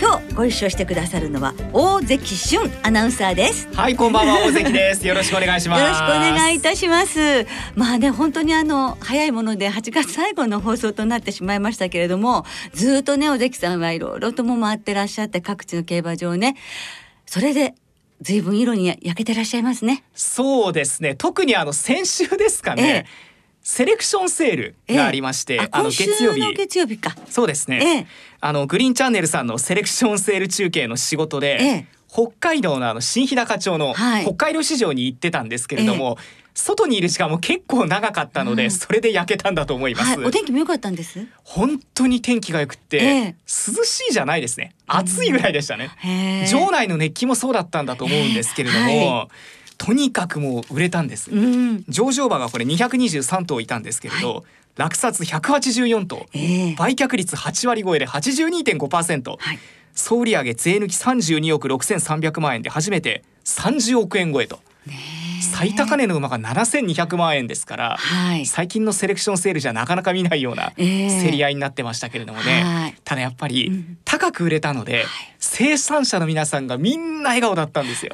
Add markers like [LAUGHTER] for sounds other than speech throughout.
今日ご一緒してくださるのは大関俊アナウンサーです。はいこんばんは大関です。よろしくお願いします。よろしくお願いいたします。まあね本当にあの早いもので8月最後の放送となってしまいましたけれどもずっとね大関さんはいろいろとも回ってらっしゃって各地の競馬場ねそれでずいぶん色に焼けてらっしゃいますね。そうですね。特にあの先週ですかね、ええセレクションセールがありまして、ええ、あの月曜日。月曜日か。そうですね、え、あのグリーンチャンネルさんのセレクションセール中継の仕事で、北海道のあの新日高町の北海道市場に行ってたんですけれども、外にいる時間も結構長かったので、うん、それで焼けたんだと思います、はい、お天気も良かったんです？本当に天気が良くて、えー、涼しいじゃないですね。暑いぐらいでしたね、うん、場内の熱気もそうだったんだと思うんですけれども、はいとにかくもう売れたんです、うん、上場馬がこれ223頭いたんですけれど、はい、落札184頭、えー、売却率8割超えで82.5%、はい、総売上税抜き32億6300万円で初めて30億円超えと。最高値の馬が7200万円ですから、はい、最近のセレクションセールじゃなかなか見ないような競り合いになってましたけれどもね、えー、ただやっぱり高く売れたので、生産者の皆さんがみんな笑顔だったんですよ。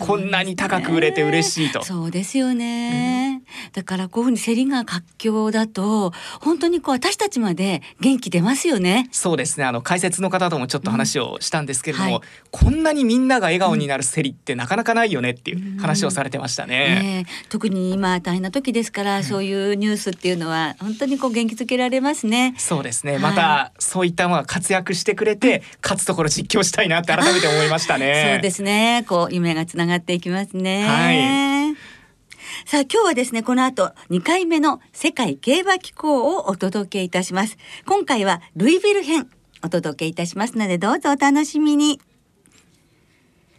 こんなに高く売れて嬉しいと。そうですよね、うん、だからこういうふうに競りが活況だと本当にこう私たちまで元気出ますよね。そうですねあの解説の方ともちょっと話をしたんですけれども、うんはい、こんなにみんなが笑顔になる競りってなかなかないよねっていう話をされてましたね。ね特に今大変な時ですから、そういうニュースっていうのは本当にこう元気づけられますね。そうですね、またそういったものが活躍してくれて、勝つところ実況したいなって改めて思いましたね。[LAUGHS] そうですねこう夢がつながっていきますね。はい。さあ今日はですねこの後2回目の世界競馬機構をお届けいたします。今回はルイビル編お届けいたしますのでどうぞお楽しみに。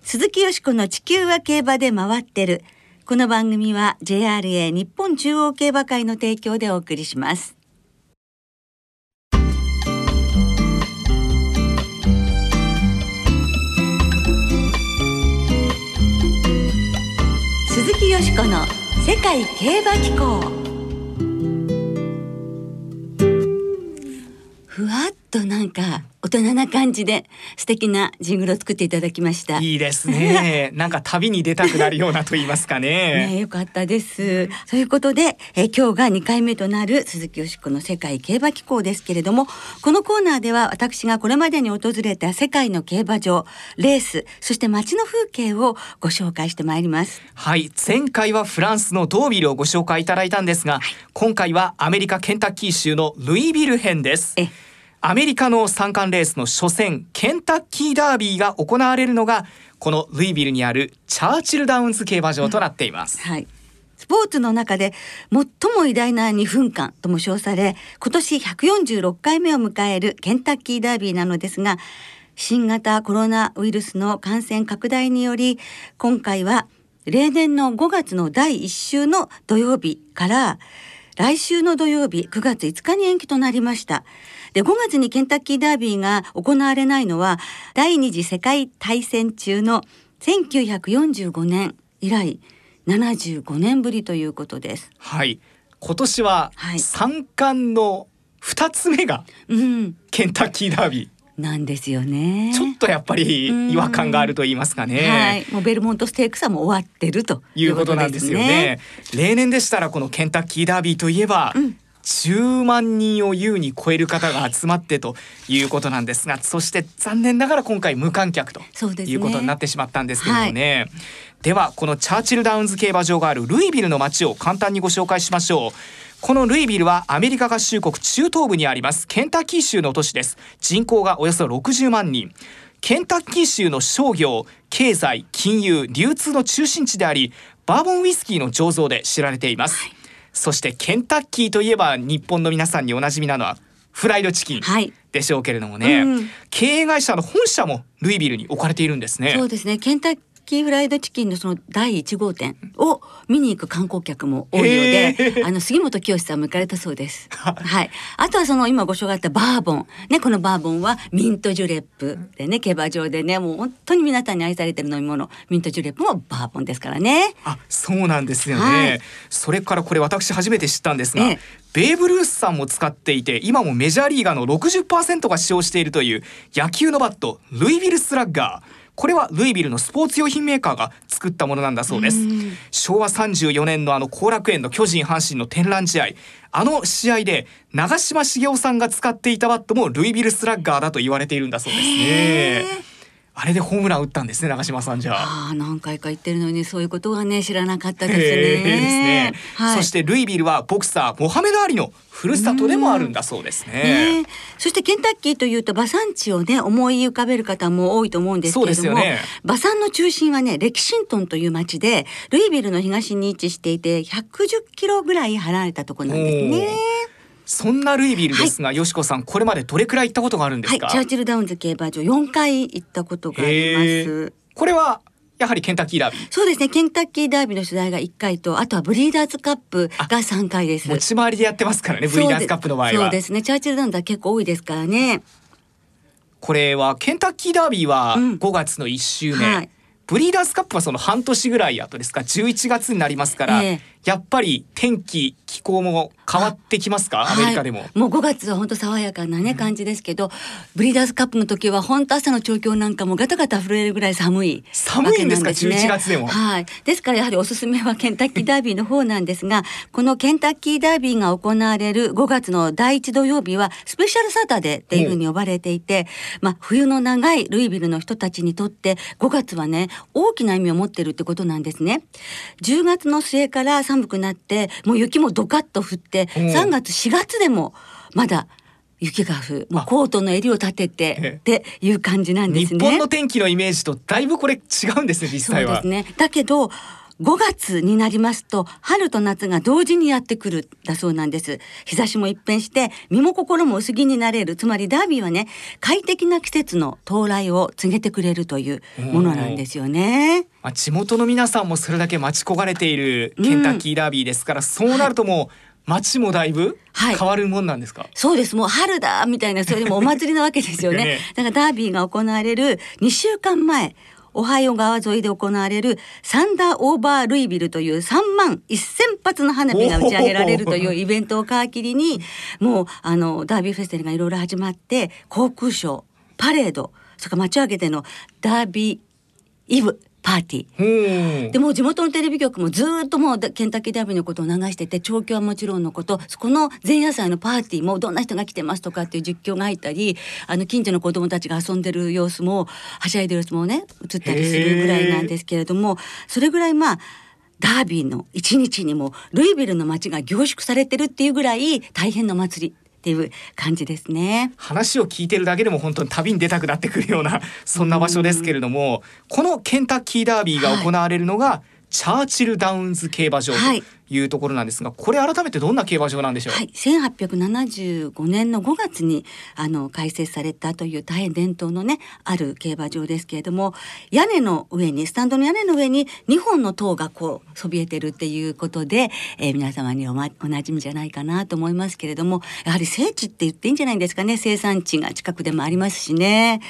鈴木よしこの地球は競馬で回ってる。この番組は JRA 日本中央競馬会の提供でお送りします。鈴木よしこの世界競馬機構。ふわっとなんか大人な感じで素敵なジングルを作っていただきました。いいですね。[LAUGHS] なんか旅に出たくなるようなと言いますかね。ねよかったです。ということでえ今日が2回目となる鈴木よしこの世界競馬機構ですけれどもこのコーナーでは私がこれまでに訪れた世界の競馬場レースそして街の風景をご紹介してまいります。はい。前回はフランスのドービルをご紹介いただいたんですが、はい、今回はアメリカケンタッキー州のルイビル編です。えアメリカの三冠レースの初戦ケンタッキーダービーが行われるのがこのルイビルにあるチャーチルダウンズ競馬場となっています、はいスポーツの中で最も偉大な2分間とも称され今年146回目を迎えるケンタッキーダービーなのですが新型コロナウイルスの感染拡大により今回は例年の5月の第1週の土曜日から来週の土曜日9月5日に延期となりました。で、5月にケンタッキーダービーが行われないのは、第二次世界大戦中の1945年以来、75年ぶりということです。はい。今年は三冠の2つ目がケンタッキーダービー。なんですよね。ちょっとやっぱり違和感があると言いますかね。はい、もうベルモントステークスはもう終わってるということなんですよね。例年でしたらこのケンタッキーダービーといえば、うん、10万人を優に超える方が集まってということなんですがそして残念ながら今回無観客ということになってしまったんですけどもね。はい、ではこのチャーチルダウンズ競馬場があるルイビルの街を簡単にご紹介しましょう。このルイビルはアメリカ合衆国中東部にあります。ケンタッキー州の都市です。人口がおよそ60万人。ケンタッキー州の商業経済金融流通の中心地でありバーボンウイスキーの醸造で知られています、はいそしてケンタッキーといえば日本の皆さんにおなじみなのはフライドチキンでしょうけれどもね、はいうん、経営会社の本社もルイビルに置かれているんですね。そうですね。ケンタッキーフライドチキンのその第1号店を見に行く観光客も多いようで、あの杉本清さんも行かれたそうです。はい。あとはその今ご紹介あったバーボン。ね、このバーボンはミントジュレップでね、競馬場でね、もう本当に皆さんに愛されてる飲み物、ミントジュレップもバーボンですからね。あ、そうなんですよね。はい、それからこれ私初めて知ったんですが、ええベーブ・ルースさんも使っていて今もメジャーリーガーの60%が使用しているという野球のバットルイビル・スラッガーこれはルイビルのスポーツ用品メーカーが作ったものなんだそうです。昭和34年のあの後楽園の巨人阪神の天覧試合。あの試合で長嶋茂雄さんが使っていたバットもルイビルスラッガーだと言われているんだそうですねあれでホームラン打ったんですね長嶋さんじゃあ。何回か言ってるのにそういうことはね知らなかったですね。ですね、はい、そしてルイビルはボクサーモハメド・アリのふるさとでもあるんだそうですね、ね、そしてケンタッキーというと馬産地をね思い浮かべる方も多いと思うんですけれども、ね、馬産の中心はねレキシントンという町でルイビルの東に位置していて110キロぐらい離れたところなんですねそんなルイビルですが、はい、よしこさんこれまでどれくらい行ったことがあるんですか、はい、チャーチルダウンズ競馬場4回行ったことがあります。これはやはりケンタッキーダービー？そうですね。ケンタッキーダービーの取材が1回とあとはブリーダーズカップが3回です。持ち回りでやってますからねブリーダーズカップの場合は。そうです。ね。チャーチルダウンズは結構多いですからね。これはケンタッキーダービーは5月の1週目、うんはい。ブリーダーズカップはその半年ぐらい後ですか？11月になりますから、ええ、やっぱり天気気候も変わってきますか？アメリカでも、はい、もう5月は本当爽やかなね、感じですけどブリーダーズカップの時は本当朝の調教なんかもガタガタ震えるぐらい寒い、寒いんですか？11月でも。はい。ですからやはりおすすめはケンタッキーダービーの方なんですがこのケンタッキーダービーが行われる5月の第一土曜日はスペシャルサタデーっていうふうに呼ばれていて、まあ冬の長いルイビルの人たちにとって5月はね大きな意味を持ってるってことなんですね。10月の末から寒くなってもう雪もドカッと降って3月4月でもまだ雪が降る。もうコートの襟を立ててっていう感じなんですね。日本の天気のイメージとだいぶこれ違うんですね実際は。そうですね。だけど5月になりますと春と夏が同時にやってくるだそうなんです。日差しも一変して身も心も薄着になれる。つまりダービーはね快適な季節の到来を告げてくれるというものなんですよね、まあ、地元の皆さんもそれだけ待ち焦がれているケンタッキーダービーですから、うん、そうなるともう、はい。街もだいぶ変わるもんなんですか、はい、そうです。もう春だみたいなそれでもお祭りなわけですよね。[LAUGHS] ね、だからダービーが行われる2週間前オハイオ川沿いで行われるサンダーオーバールイビルという3万1000発の花火が打ち上げられるというイベントを皮切りにもうあのダービーフェスティバルがいろいろ始まって航空ショーパレードそれから街を挙げてのダービーイブパーティー。でも地元のテレビ局もずっともうケンタッキーダービーのことを流してて調教はもちろんのこと。この前夜祭のパーティーもどんな人が来てますとかっていう実況が入ったりあの近所の子供たちが遊んでる様子もはしゃいでる様子もね映ったりするぐらいなんですけれどもそれぐらいまあダービーの一日にもルイビルの街が凝縮されてるっていうぐらい大変な祭りっていう感じですね。話を聞いてるだけでも本当に旅に出たくなってくるような [LAUGHS] そんな場所ですけれどもこのケンタッキーダービーが行われるのが、はいチャーチルダウンズ競馬場。というところなんですが、はい、これ改めてどんな競馬場なんでしょう？はい、1875年の5月にあの開設されたという大変伝統のねある競馬場ですけれども、屋根の上にスタンドの屋根の上に2本の塔がこうそびえてるっていうことで、えー、皆様におまおなじみじゃないかなと思いますけれども、やはり聖地って言っていいんじゃないんですかね？生産地が近くでもありますしね。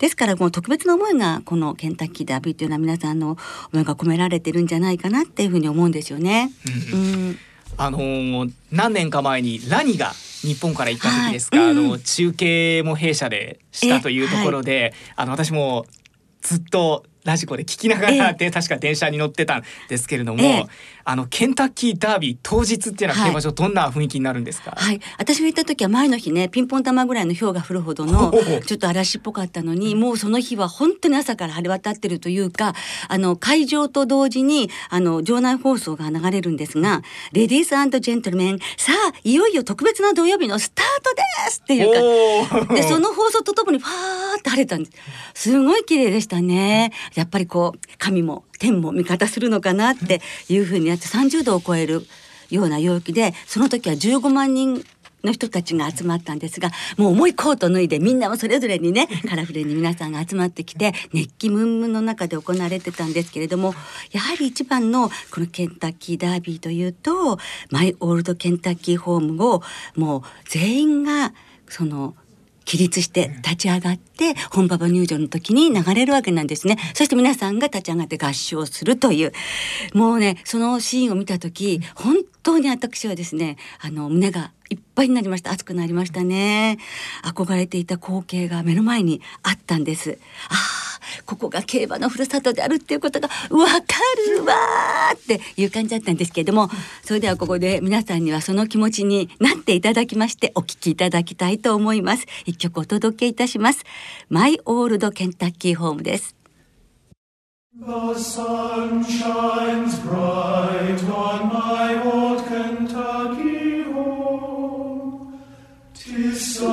ですからこの特別な思いがこのケンタッキーダービーというのは皆さんの思いが込められてるんじゃないかなっていうふうに思うんですよね。うん、うんあのー、何年か前にラニが日本から行った時ですか、はい。うん、あの中継も弊社でしたというところで、はい、あの私もずっとラジコで聞きながらで、確か電車に乗ってたんですけれども、あのケンタッキーダービー当日っていうのは競馬場どんな雰囲気になるんですか、はい、私が行った時は前の日ねピンポン玉ぐらいの氷が降るほどのちょっと嵐っぽかったのにもうその日は本当に朝から晴れ渡ってるというかあの会場と同時にあの場内放送が流れるんですが「レディースジェントルメンさあいよいよ特別な土曜日のスタートです!」っていうかでその放送とともにファーって晴れたんです。すごい綺麗でしたねやっぱりこう神も天も味方するのかなっていうふうになって30度を超えるような陽気でその時は15万人の人たちが集まったんですがもう重いコート脱いでみんなもそれぞれにねカラフルに皆さんが集まってきて熱気ムンムンの中で行われてたんですけれどもやはり一番のこのケンタッキーダービーというとマイオールドケンタッキーホームをもう全員がその起立して立ち上がって本馬場入場の時に流れるわけなんですね。そして皆さんが立ち上がって合唱するという。もうねそのシーンを見た時本当に私はですねあの胸がいっぱいになりました。熱くなりましたね。憧れていた光景が目の前にあったんです。ああここが競馬のふるさとであるっていうことがわかるわっていう感じだったんですけれどもそれではここで皆さんにはその気持ちになっていただきましてお聞きいただきたいと思います。一曲お届けいたします。マイオールドケンタッキーホームです。The sun shines bright on my old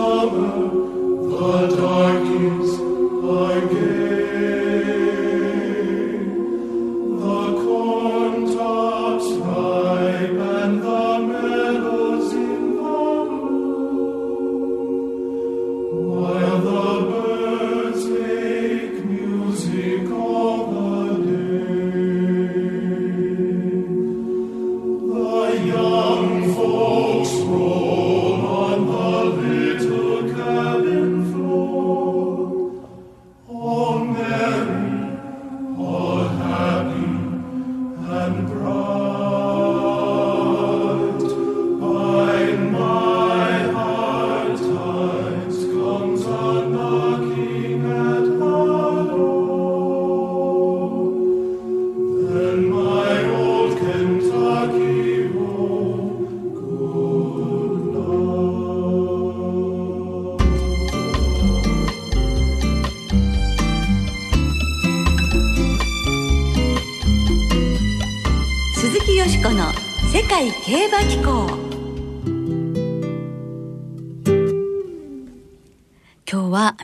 summer, the dark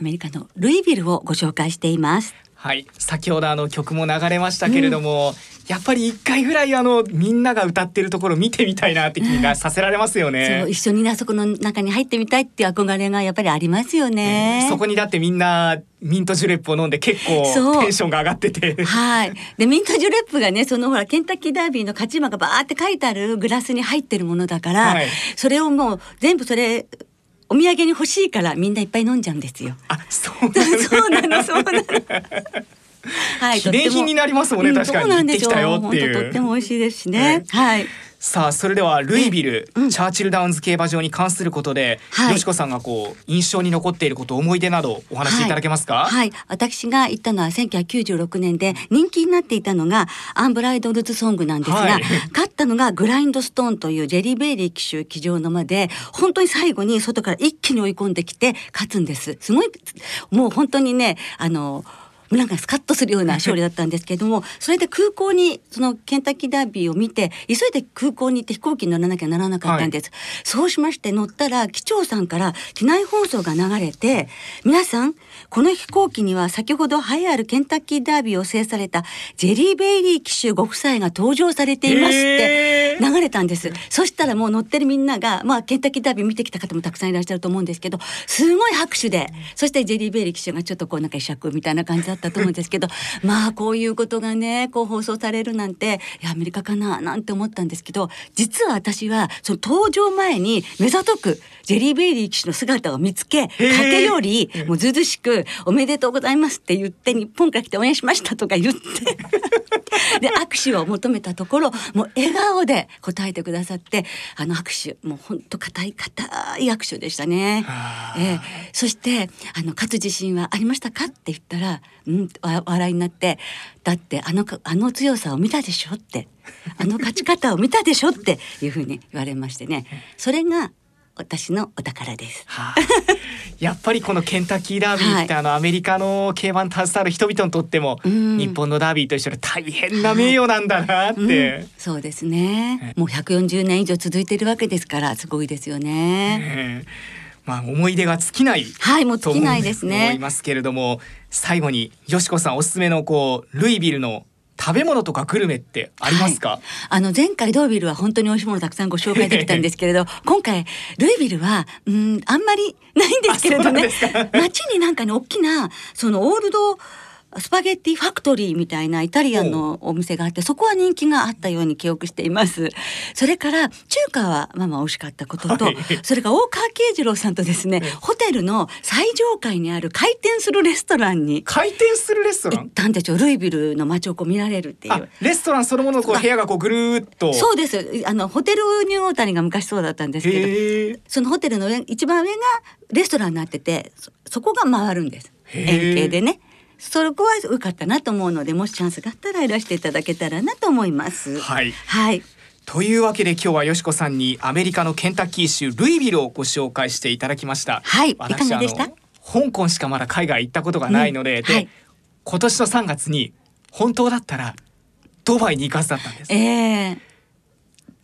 メリカのルイビルをご紹介しています。はい。先ほどあの曲も流れましたけれども、うん、やっぱり一回ぐらいあのみんなが歌ってるところ見てみたいなって気がさせられますよね、そう一緒にあそこの中に入ってみたいっていう憧れがやっぱりありますよね、えー、そこにだってみんなミントジュレップを飲んで結構テンションが上がってて。はい。でミントジュレップがねそのほらケンタッキーダービーの勝ち馬がバーって書いてあるグラスに入ってるものだから、はい、それをもう全部それお土産に欲しいからみんないっぱい飲んじゃうんですよ。あ、そうなの、そうなの。[LAUGHS] はい、記念品になりますもんね、確かに。行ってきたよっていう。とっても美味しいですしね。はい。さあそれではルイビル、うん、チャーチルダウンズ競馬場に関することで、はい、よしこさんがこう印象に残っていること思い出などお話しいただけますか、はい、はい、私が行ったのは1996年で人気になっていたのがアンブライドルズソングなんですが、はい、勝ったのがグラインドストーンというジェリー・ベイリー騎手騎乗の馬で本当に最後に外から一気に追い込んできて勝つんです。すごいもう本当にねあのなんかスカッとするような勝利だったんですけれども [LAUGHS] それで空港にそのケンタッキーダービーを見て急いで空港に行って飛行機に乗らなきゃならなかったんです、はい、そうしまして乗ったら機長さんから機内放送が流れて皆さんこの飛行機には先ほど栄えあるケンタッキーダービーを制されたジェリー・ベイリー騎手ご夫妻が登場されていますって流れたんです。そしたらもう乗ってるみんなが、まあ、ケンタッキーダービー見てきた方もたくさんいらっしゃると思うんですけどすごい拍手でそしてジェリー・ベイリー騎手がちょっとこうなんか会釈みたいな感じだったと思うんですけど [LAUGHS] まあこういうことがねこう放送されるなんていやアメリカかななんて思ったんですけど実は私はその登場前に目ざとくジェリー・ベイリー騎手の姿を見つけ駆け寄りもうずずしく「おめでとうございます」って言って日本から来て応援しましたとか言って [LAUGHS] で握手を求めたところもう笑顔で答えてくださってあの握手もうほんと硬い硬い握手でしたね。えー、そしてあの勝つ自信はありましたかって言ったらうん笑いになってだってあのあの強さを見たでしょってあの勝ち方を見たでしょっていうふうに言われましてねそれが私のお宝です。はあ、やっぱりこのケンタッキーダービーって、あのアメリカの競馬に携わる人々にとっても、日本のダービーと一緒で大変な名誉なんだなって、はいうん、そうですね。もう140年以上続いているわけですからすごいですよね。まあ思い出が尽きないはいもう尽きないですね。思いますけれども最後によしこさんおすすめのこうルイビルの食べ物とかグルメってありますか、はい、あの前回ドービルは本当に美味しいものたくさんご紹介できたんですけれど [LAUGHS] 今回ルイビルはうんあんまりないんですけれどね。[LAUGHS] 街になんかね大きなそのオールドスパゲッティファクトリーみたいなイタリアンのお店があってそこは人気があったように記憶しています。それから中華はまあまあ美味しかったことと、はい、それから大川慶次郎さんとですねホテルの最上階にある回転するレストランに回転するレストラン？行ったんでルイビルの街をこう見られるっていう。レストランそのものこう部屋がこうぐるっと。そうです。あのホテルニューオータニが昔そうだったんですけどそのホテルの上一番上がレストランになっててそこが回るんです。円形でねそこは良かったなと思うのでもしチャンスがあったらいらしていただけたらなと思います。はい、はいというわけで今日はよしこさんにアメリカのケンタッキー州ルイビルをご紹介していただきました。はい、いかがでした？香港しかまだ海外行ったことがないので、うん、で、はい、今年の3月に本当だったらドバイに行かずだったんです。えー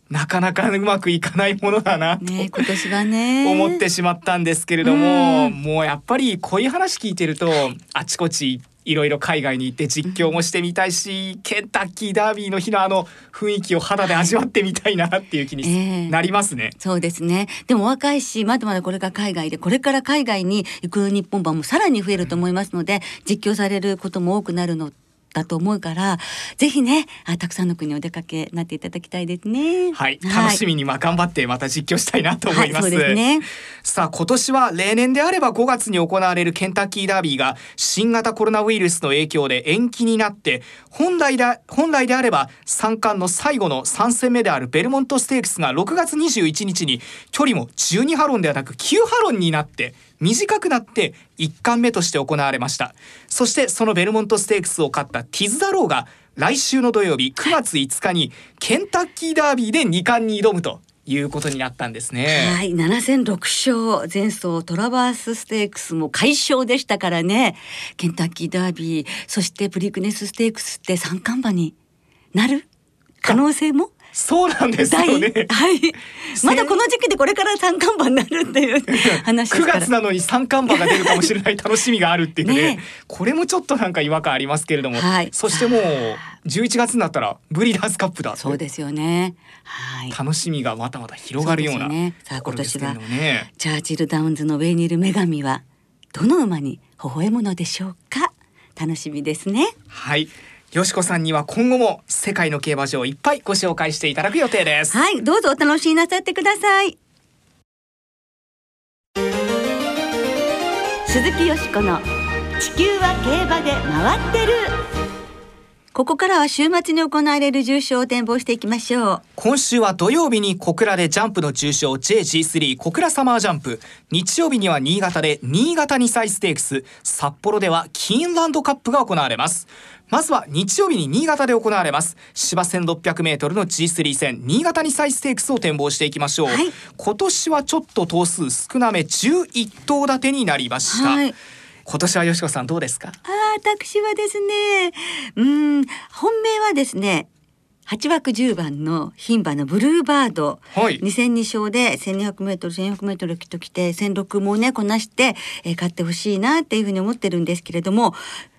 なかなかうまくいかないものだなと、ね、今年はね。思ってしまったんですけれども、もうやっぱりこういう話聞いてるとあちこちいろいろ海外に行って実況もしてみたいし、ケンタッキーダービーの日のあの雰囲気を肌で味わってみたいなっていう気になりますね、えー、そうですね。でも若いしまだまだこれが海外でこれから海外に行く日本版もさらに増えると思いますので、実況されることも多くなるのだと思うからぜひねあたくさんの国お出かけなっていただきたいですね。はい、楽しみにまあ頑張ってまた実況したいなと思います。はい、ね、さあ今年は例年であれば5月に行われるケンタッキーダービーが新型コロナウイルスの影響で延期になって本来で本来であれば三冠の最後の3戦目であるベルモントステークスが6月21日に距離も12ハロンではなく9ハロンになって短くなって1冠目として行われましたそしてそのベルモントステークスを勝ったティズダローが来週の土曜日9月5日にケンタッキーダービーで2冠に挑むということになったんですね。はい、7戦6勝、前走トラバースステークスも快勝でしたからね。ケンタッキーダービー、そしてプリクネスステークスって三冠馬になる可能性も？そうなんですよね。はい。まだこの時期でこれから三冠馬になるっていう話です [LAUGHS] 月なのに三冠馬が出るかもしれない楽しみがあるっていうねね、これもちょっとなんか違和感ありますけれども、はい、そしてもう11月になったらブリーダーズカップだそうですよね。はい。楽しみがまたまた広がるような、ね、さあ今年は、ね、チャーチルダウンズのウェイニル女神はどの馬に微笑むのでしょうか？楽しみですね。はい。よしこさんには今後も世界の競馬場いっぱいご紹介していただく予定です。はいどうぞお楽しみなさってください。鈴木よしこの地球は競馬で回ってる。ここからは週末に行われる重賞を展望していきましょう。今週は土曜日に小倉でジャンプの重賞 JG3 小倉サマージャンプ。日曜日には新潟で新潟2歳ステークス。札幌ではキーンランドカップが行われますまずは日曜日に新潟で行われます。芝 1600m の G3 戦新潟にサイステークスを展望していきましょう、はい、今年はちょっと頭数少なめ11頭立てになりました、はい。今年は吉子さんどうですか？あ私はですねうん本命はですね8枠10番の牝馬のブルーバード、はい、2戦2勝で 1200m1400m きっと来て1006もねこなして、えー、勝ってほしいなっていうふうに思ってるんですけれども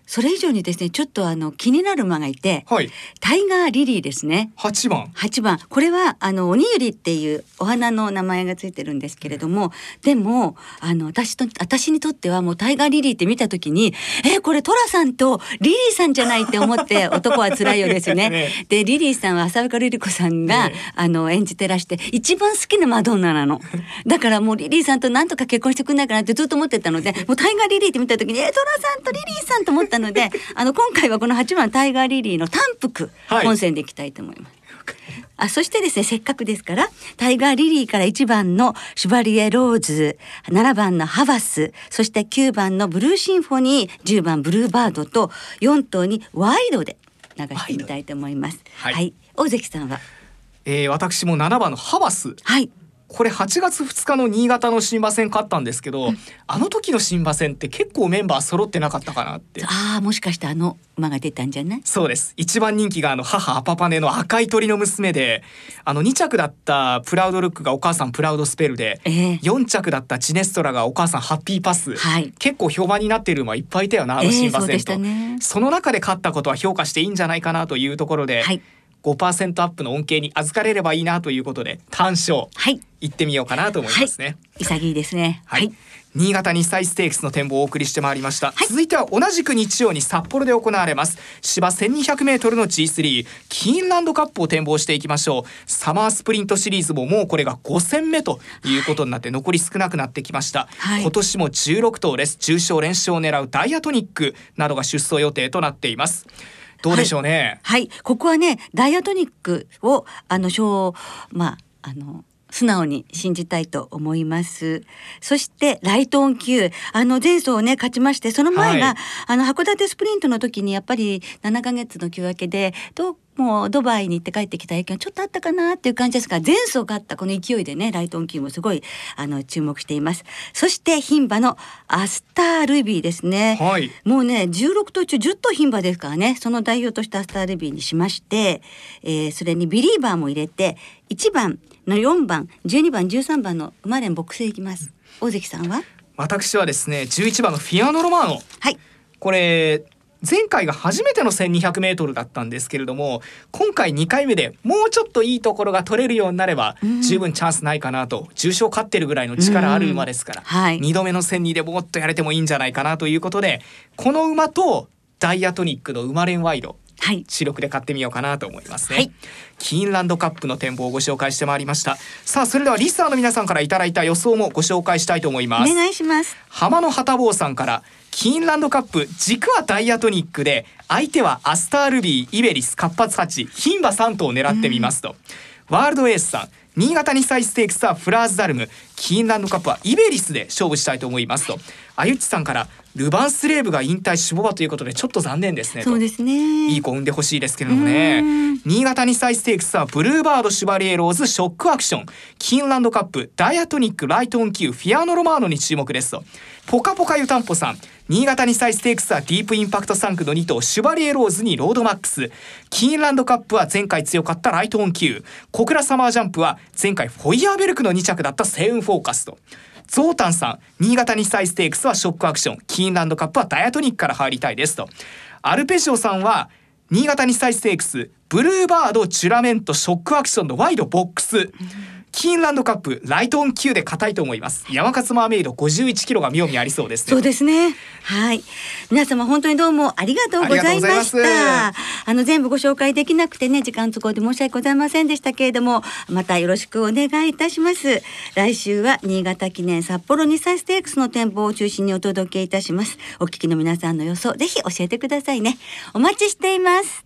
それ以上にですねちょっとあの気になる馬がいて、はい、タイガーリリーですね。八番。八番。これはあのおにゆりっていうお花の名前がついてるんですけれども、でもあの私と私にとってはもうタイガーリリーって見た時にえこれトラさんとリリーさんじゃないって思って [LAUGHS] 男はつらいよですね。ね。でリリーさんは浅丘ルリ子さんが、ね、あの演じてらして一番好きなマドンナなの。[LAUGHS] だからもうリリーさんとなんとか結婚してくんないかなってずっと思ってたのでもうタイガーリリーって見た時にえトラさんとリリーさんと思ったったので [LAUGHS] あの今回はこの8番タイガーリリーの単複本線でいきたいと思います。あそしてですねせっかくですからタイガーリリーから1番のシュバリエローズ7番のハバスそして9番のブルーシンフォニー10番ブルーバードと4頭にワイドで流してみたいと思います。はい、はい、大関さんは、えー、私も7番のハバス、はい、これ8月2日の新潟の新馬戦勝ったんですけど、うん、あの時の新馬戦って結構メンバー揃ってなかったかなって。ああもしかしてあの馬が出たんじゃない？そうです。一番人気があの母アパパネの赤い鳥の娘であの2着だったプラウドルックがお母さんプラウドスペルで、えー、4着だったチネストラがお母さんハッピーパス、はい、結構評判になっている馬いっぱいいたよなあの新馬戦と、えーそね、その中で勝ったことは評価していいんじゃないかなというところで、はい5%アップの恩恵に預かれればいいなということで単勝、はい、行ってみようかなと思いますね、はい、潔いですね。はい、新潟日産ステークスの展望をお送りしてまいりました、はい、続いては同じく日曜に札幌で行われます。芝 1200m の G3 キーンランドカップを展望していきましょう。サマースプリントシリーズももうこれが5戦目ということになって残り少なくなってきました、はい、今年も16頭です。重賞連勝を狙うダイアトニックなどが出走予定となっていますどうでしょうね。はい、はい、ここはね、ダイアトニックをあの小まああの素直に信じたいと思います。そしてライトオン級。あの前走をね勝ちましてその前が、はい、あの函館スプリントの時にやっぱり7ヶ月の休明けでどもうドバイに行って帰ってきた影響ちょっとあったかなっていう感じですが前走勝ったこの勢いでねライトオン級もすごいあの注目しています。そして牝馬のアスタールビーですね、はい、もうね16頭中10頭牝馬ですからねその代表としてアスタールビーにしまして、えー、それにビリーバーも入れて1番の4番12番13番の馬連ボックスでいきます。大関さんは？私はですね11番のフィアノロマーノ。はい。これ前回が初めての 1200m だったんですけれども今回2回目でもうちょっといいところが取れるようになれば十分チャンスないかなと重賞勝ってるぐらいの力ある馬ですから、はい、2度目の1002でもっとやれてもいいんじゃないかなということでこの馬とダイアトニックの馬連ワイドはい、主力で買ってみようかなと思いますね、はい、キーンランドカップの展望をご紹介してまいりました。さあそれではリスナーの皆さんからいただいた予想もご紹介したいと思います。お願いします。浜野旗坊さんからキーンランドカップ軸はダイアトニックで相手はアスタールビーイベリス活発八牝馬3頭を狙ってみますと、うん、ワールドエースさん。新潟2歳ステークスはフラーズダルム。キーンランドカップはイベリスで勝負したいと思いますと。あゆっちさんからルヴァンスレーブが引退しぼばということでちょっと残念ですねそうですね。いい子産んでほしいですけれどもね。新潟2歳ステークスはブルーバードシュバリエローズショックアクション。キーンランドカップダイアトニックライトオンキューフィアノロマーノに注目ですとポカポカ湯たんぽさん。新潟2歳ステークスはディープインパクト産駒の2頭シュバリエローズにロードマックス。キーンランドカップは前回強かったライトオンキュー。小倉サマージャンプは前回フォイヤーベルクの2着だったセウンフォーカスと。ゾウタンさん新潟2歳ステークスはショックアクション。キーンランドカップはダイアトニックから入りたいですと。アルペジオさんは新潟2歳ステークスブルーバードチュラメントショックアクションのワイドボックス、うんキーンランドカップライトオンキューで堅いと思います。ヤマカツマーメイド51キロが妙味ありそうです、ね、そうですね。はい。皆様本当にどうもありがとうございました。あの全部ご紹介できなくてね時間都合で申し訳ございませんでしたけれどもまたよろしくお願いいたします。来週は新潟記念札幌日産ステークスの展望を中心にお届けいたします。お聞きの皆さんの予想ぜひ教えてくださいね。お待ちしています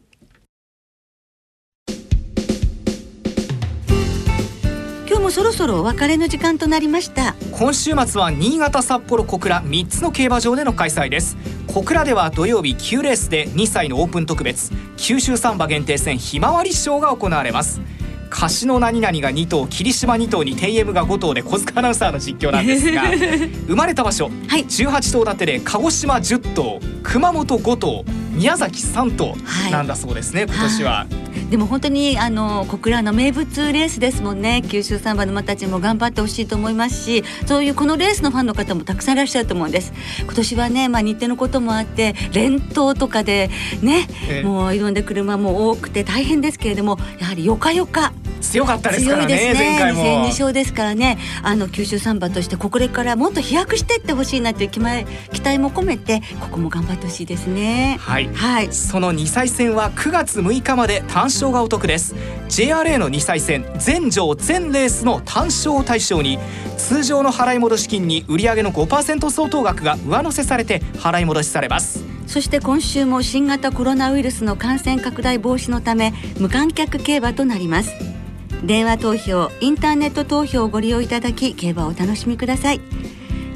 もそろそろお別れの時間となりました。今週末は新潟札幌小倉3つの競馬場での開催です。小倉では土曜日9レースで2歳のオープン特別九州サンバ限定戦ひまわり賞が行われます。貸の何々が2頭霧島2頭に TM が5頭で小塚アナウンサーの実況なんですが [LAUGHS] 生まれた場所、はい、18頭立てで鹿児島10頭熊本5頭宮崎3頭なんだそうですね、はい、今年は。でも本当にあの小倉の名物レースですもんね。九州サンバの馬たちも頑張ってほしいと思いますしそういうこのレースのファンの方もたくさんいらっしゃると思うんです。今年はね、まあ、日程のこともあって連投とかでね、ええ、もういろんな車も多くて大変ですけれどもやはりよかよか。強かったですからねですね。前回も。2勝ですからね。あの九州サンバとしてここからもっと飛躍していってほしいなという期待も込めてここも頑張ってほしいですね。はい、はい、その2歳戦は9月6日まで単勝がお得です。JRA の2歳戦全場全レースの単勝を対象に通常の払い戻し金に売上の5%相当額が上乗せされて払い戻しされます。そして今週も新型コロナウイルスの感染拡大防止のため無観客競馬となります。電話投票インターネット投票をご利用いただき競馬をお楽しみください。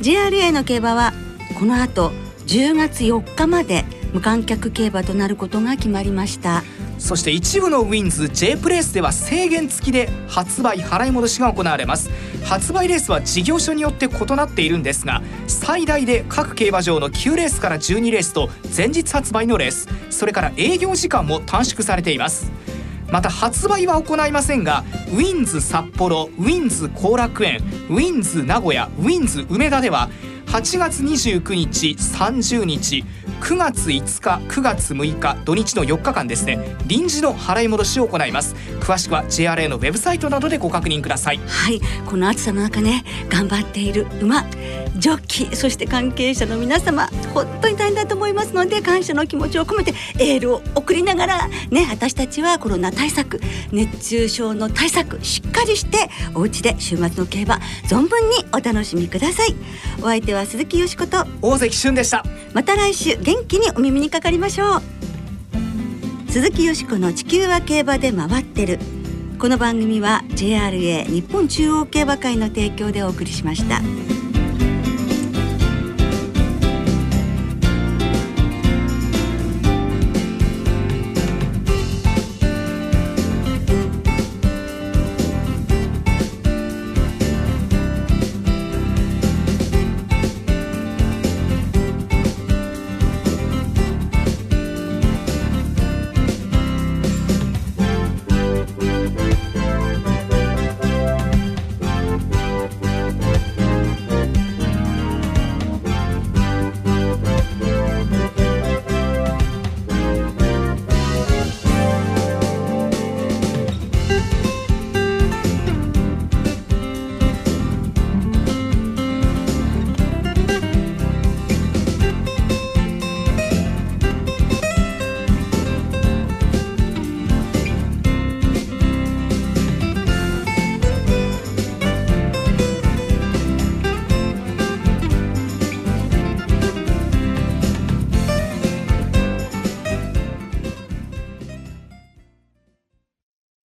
JRA の競馬はこの後10月4日まで無観客競馬となることが決まりました。そして一部のウィンズ J プレースでは制限付きで発売払い戻しが行われます。発売レースは事業所によって異なっているんですが最大で各競馬場の9レースから12レースと前日発売のレースそれから営業時間も短縮されています。また発売は行いませんがウィンズ札幌ウィンズ後楽園ウィンズ名古屋ウィンズ梅田では8月29日30日9月5日9月6日土日の4日間ですね臨時の払い戻しを行います。詳しくは JRA のウェブサイトなどでご確認ください。はいこの暑さの中ね頑張っている馬。ジョッキーそして関係者の皆様本当に大変だと思いますので感謝の気持ちを込めてエールを送りながらね私たちはコロナ対策熱中症の対策しっかりしてお家で週末の競馬存分にお楽しみください。お相手は鈴木よしこと大関俊でした。また来週元気にお耳にかかりましょう。鈴木よしこの地球は競馬で回ってる。この番組は JRA 日本中央競馬会の提供でお送りしました。